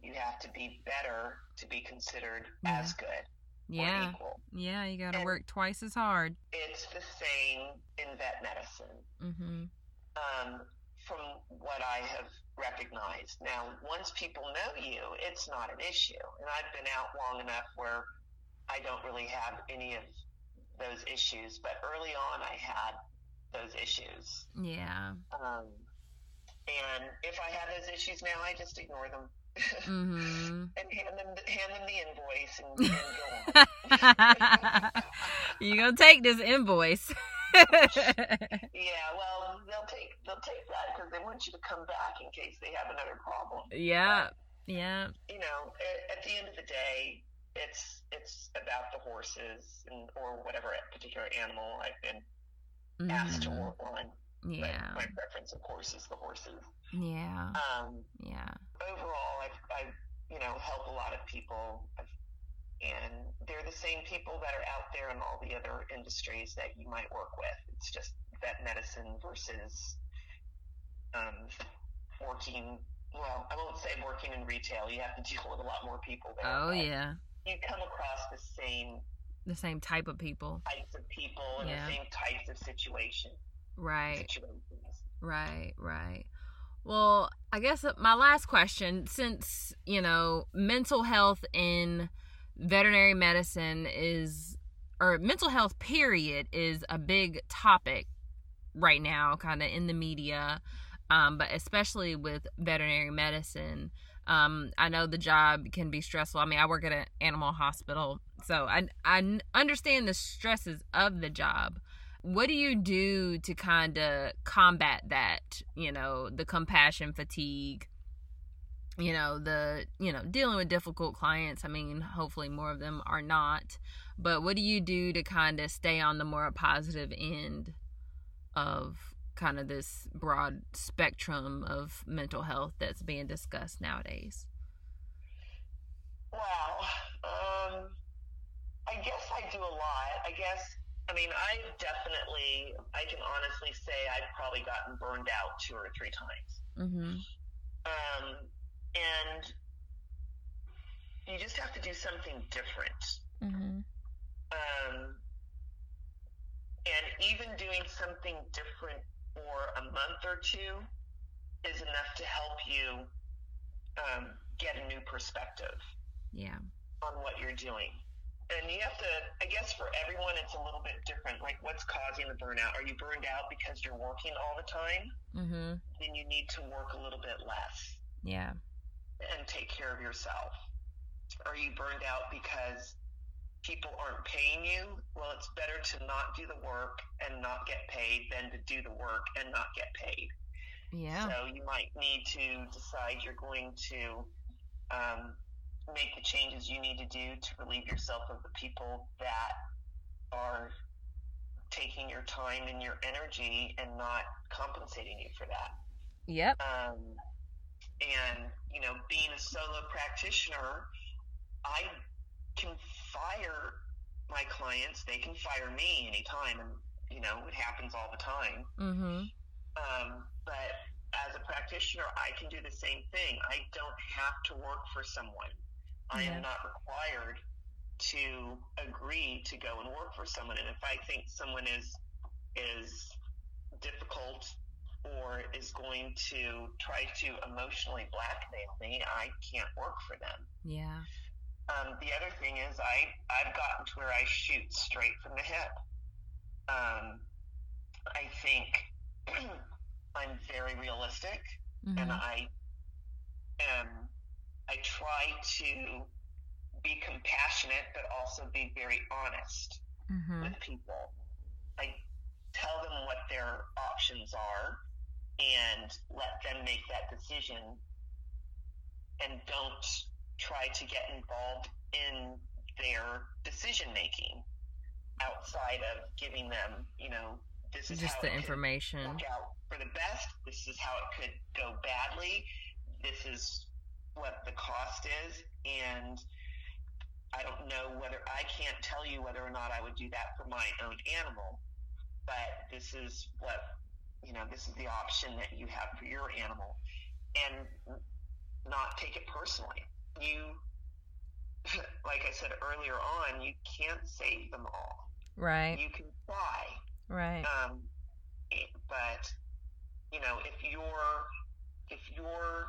You have to be better to be considered Yeah. as good Yeah. Yeah, you got to work twice as hard. It's the same in vet medicine. Mhm. um, from what I have recognized. Now, once people know you, it's not an issue. And I've been out long enough where I don't really have any of those issues. But early on, I had those issues. Yeah. Um, and if I have those issues now, I just ignore them Mhm. and hand them hand them the invoice and, and go on. you going to take this invoice. Yeah, well, they'll take they'll take that because they want you to come back in case they have another problem. yeah. Yeah. you know, at, at the end of the day, it's it's about the horses and or whatever particular animal I've been asked to work on. But Yeah. my preference, of course, is the horses. Yeah. Um, Yeah. overall, I've, I've you know helped a lot of people, I've, and they're the same people that are out there in all the other industries that you might work with. It's just vet medicine versus um, working. Well, I won't say working in retail. You have to deal with a lot more people there. Oh yeah. You come across the same The same type of people. types of people and Yeah. the same types of situation Right. situations. Right, right. Well, I guess my last question since, you know, mental health in veterinary medicine is or mental health period is a big topic right now kind of in the media um, but especially with veterinary medicine um, i know the job can be stressful. I mean i work at an animal hospital so I, I understand the stresses of the job. What do you do to kind of combat that you know the compassion fatigue you know the you know dealing with difficult clients? I mean hopefully more of them are not but what do you do to kind of stay on the more positive end of kind of this broad spectrum of mental health that's being discussed nowadays Wow. Um, I guess I do a lot. I guess, I mean, I definitely, I can honestly say I've probably gotten burned out two or three times. mm-hmm Um, and you just have to do something different. mm-hmm Um, and even doing something different for a month or two is enough to help you um, get a new perspective yeah on what you're doing. And you have to, I guess for everyone, it's a little bit different. Like, what's causing the burnout? Are you burned out because you're working all the time? mm-hmm Then you need to work a little bit less yeah and take care of yourself. Are you burned out because people aren't paying you? Well, it's better to not do the work and not get paid than to do the work and not get paid. yeah So you might need to decide you're going to um, make the changes you need to do to relieve yourself of the people that are taking your time and your energy and not compensating you for that. yep Um, and, you know, being a solo practitioner, I can fire my clients. They can fire me anytime. And, you know, it happens all the time. mm-hmm Um, but as a practitioner, I can do the same thing. I don't have to work for someone. I am not required to agree to go and work for someone. And if I think someone is is difficult or is going to try to emotionally blackmail me, I can't work for them. yeah Um, the other thing is I, I've gotten to where I shoot straight from the hip. Um, I think I'm very realistic and mm-hmm. I am, I try to be compassionate, but also be very honest Mm-hmm. with people. I tell them what their options are and let them make that decision and don't try to get involved in their decision making outside of giving them, you know, this is just how the it could information work out for the best. This is how it could go badly. This is what the cost is, and I don't know whether I can't tell you whether or not I would do that for my own animal, but this is what you know, this is the option that you have for your animal, and not take it personally. You, like I said earlier on, you can't save them all. Right. You can try. Right. Um, but you know, if your if your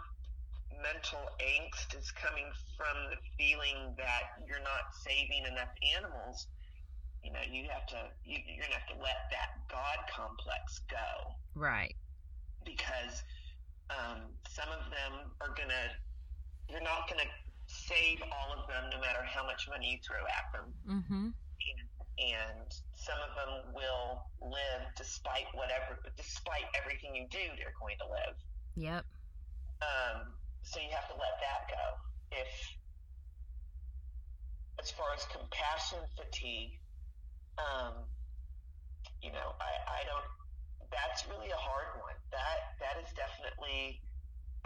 mental angst is coming from the feeling that you're not saving enough animals, you know, you have to you, you're gonna have to let that God complex go Right. because um, some of them are gonna you're not gonna save all of them no matter how much money you throw at them Mm-hmm. and some of them will live despite whatever despite everything you do they're going to live Yep. um, so you have to let that go if as far as compassion fatigue um, you know I, I don't that's really a hard one that that is definitely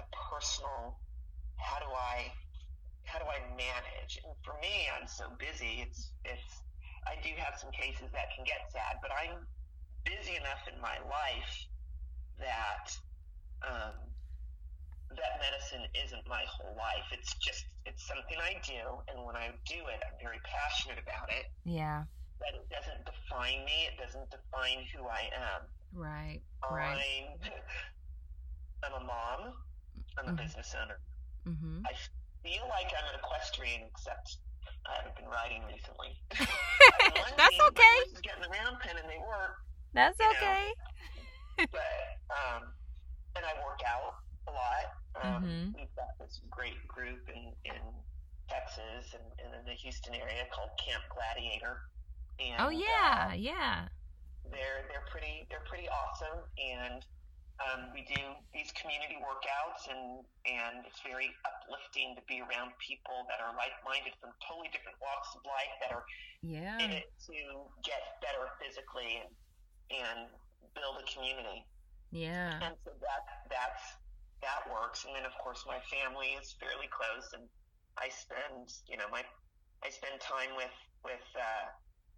a personal how do i how do i manage and for me i'm so busy it's it's i do have some cases that can get sad but i'm busy enough in my life that um, that medicine isn't my whole life it's just it's something i do and when i do it i'm very passionate about it Yeah. but it doesn't define me it doesn't define who i am Right. Right. I'm, I'm a mom. I'm a Mhm. business owner. Mm-hmm. I feel like I'm an equestrian, except I haven't been riding recently. That's okay. Is getting the round pen and they work, That's know. okay. but um, and I work out a lot. Um, Mhm. We've got this great group in in Texas and, and in the Houston area called Camp Gladiator. And, Oh yeah. uh, Yeah. they're they're pretty they're pretty awesome and um, we do these community workouts and and it's very uplifting to be around people that are like-minded from totally different walks of life that are Yeah. in it to get better physically and and build a community Yeah. and so that that's that works and then of course my family is fairly close and I spend you know my I spend time with with uh,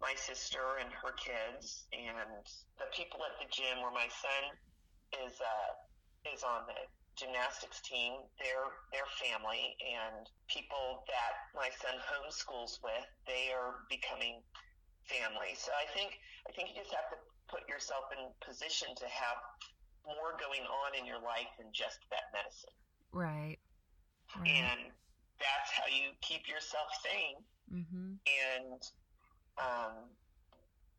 my sister and her kids and the people at the gym where my son is uh, is on the gymnastics team they're their family and people that my son homeschools with they are becoming family so I think I think you just have to put yourself in position to have more going on in your life than just that medicine Right. Right. and that's how you keep yourself sane Mm-hmm. and um,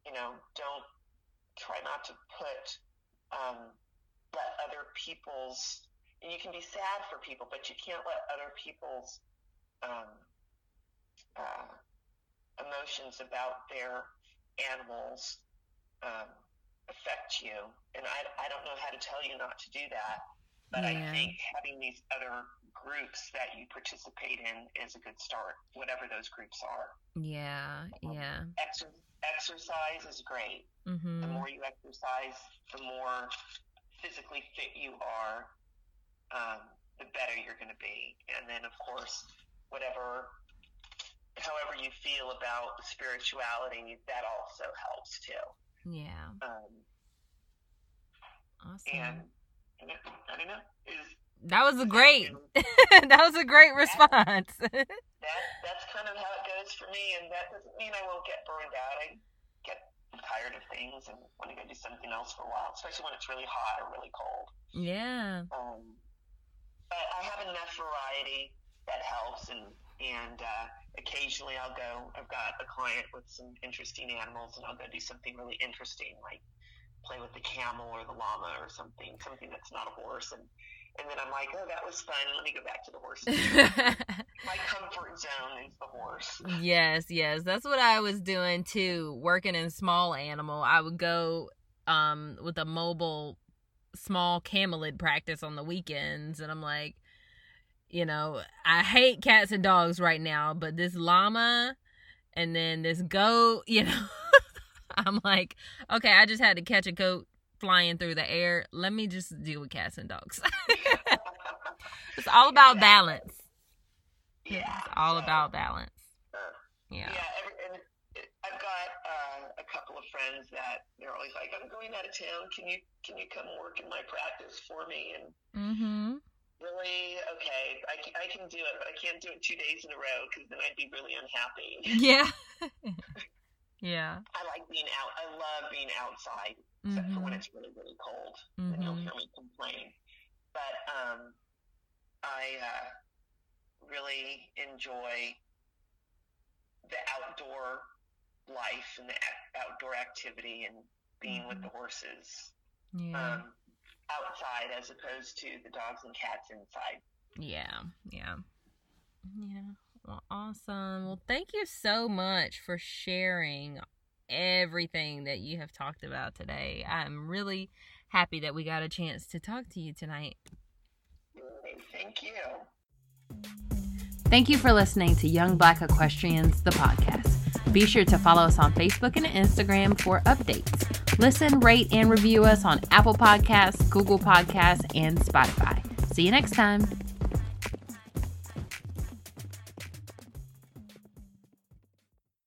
you know don't try not to put um, let other people's and you can be sad for people but you can't let other people's um, uh, emotions about their animals um, affect you and I, I don't know how to tell you not to do that but I think having these other groups that you participate in is a good start, whatever those groups are. Yeah. Yeah. Exer- exercise is great. Mm-hmm. The more you exercise, the more physically fit you are, um, the better you're going to be. And then, of course, whatever, however you feel about spirituality, that also helps too. Yeah. Um, Awesome. and I don't know, is That was a great. that was a great response. that that's kind of how it goes for me, and that doesn't mean I won't get burned out. I tired of things and want to go do something else for a while, especially when it's really hot or really cold. yeah. Um, but I have enough variety that helps, and and uh, occasionally I'll go. I've got a client with some interesting animals, and I'll go do something really interesting, like play with the camel or the llama or something, something that's not a horse, and and then I'm like, oh, that was fun. Let me go back to the horse. My comfort zone is the horse. yes, yes. That's what I was doing too, working in small animal. I would go um with a mobile small camelid practice on the weekends and I'm like, you know, I hate cats and dogs right now, but this llama and then this goat, you know, I'm like, okay, I just had to catch a goat flying through the air. Let me just deal with cats and dogs. it's all about balance. Yeah, It's all so, about balance. uh, Yeah. Yeah, every, and I've got uh, a couple of friends that they're always like, "I'm going out of town. Can you can you come work in my practice for me?" And mm-hmm. really, okay, I, I can do it, but I can't do it two days in a row because then I'd be really unhappy. Yeah. yeah. I like being out. I love being outside, except for when Mhm. it's really really cold. Mhm. Then you'll hear me complain. But um, I uh, really enjoy the outdoor life and the outdoor activity and being with the horses Yeah. um, outside as opposed to the dogs and cats inside. Yeah, yeah, yeah. Well, awesome. Well, thank you so much for sharing everything that you have talked about today. I'm really happy that we got a chance to talk to you tonight. Thank you. Thank you for listening to Young Black Equestrians, the podcast. Be sure to follow us on Facebook and Instagram for updates. Listen, rate, and review us on Apple Podcasts, Google Podcasts, and Spotify. See you next time.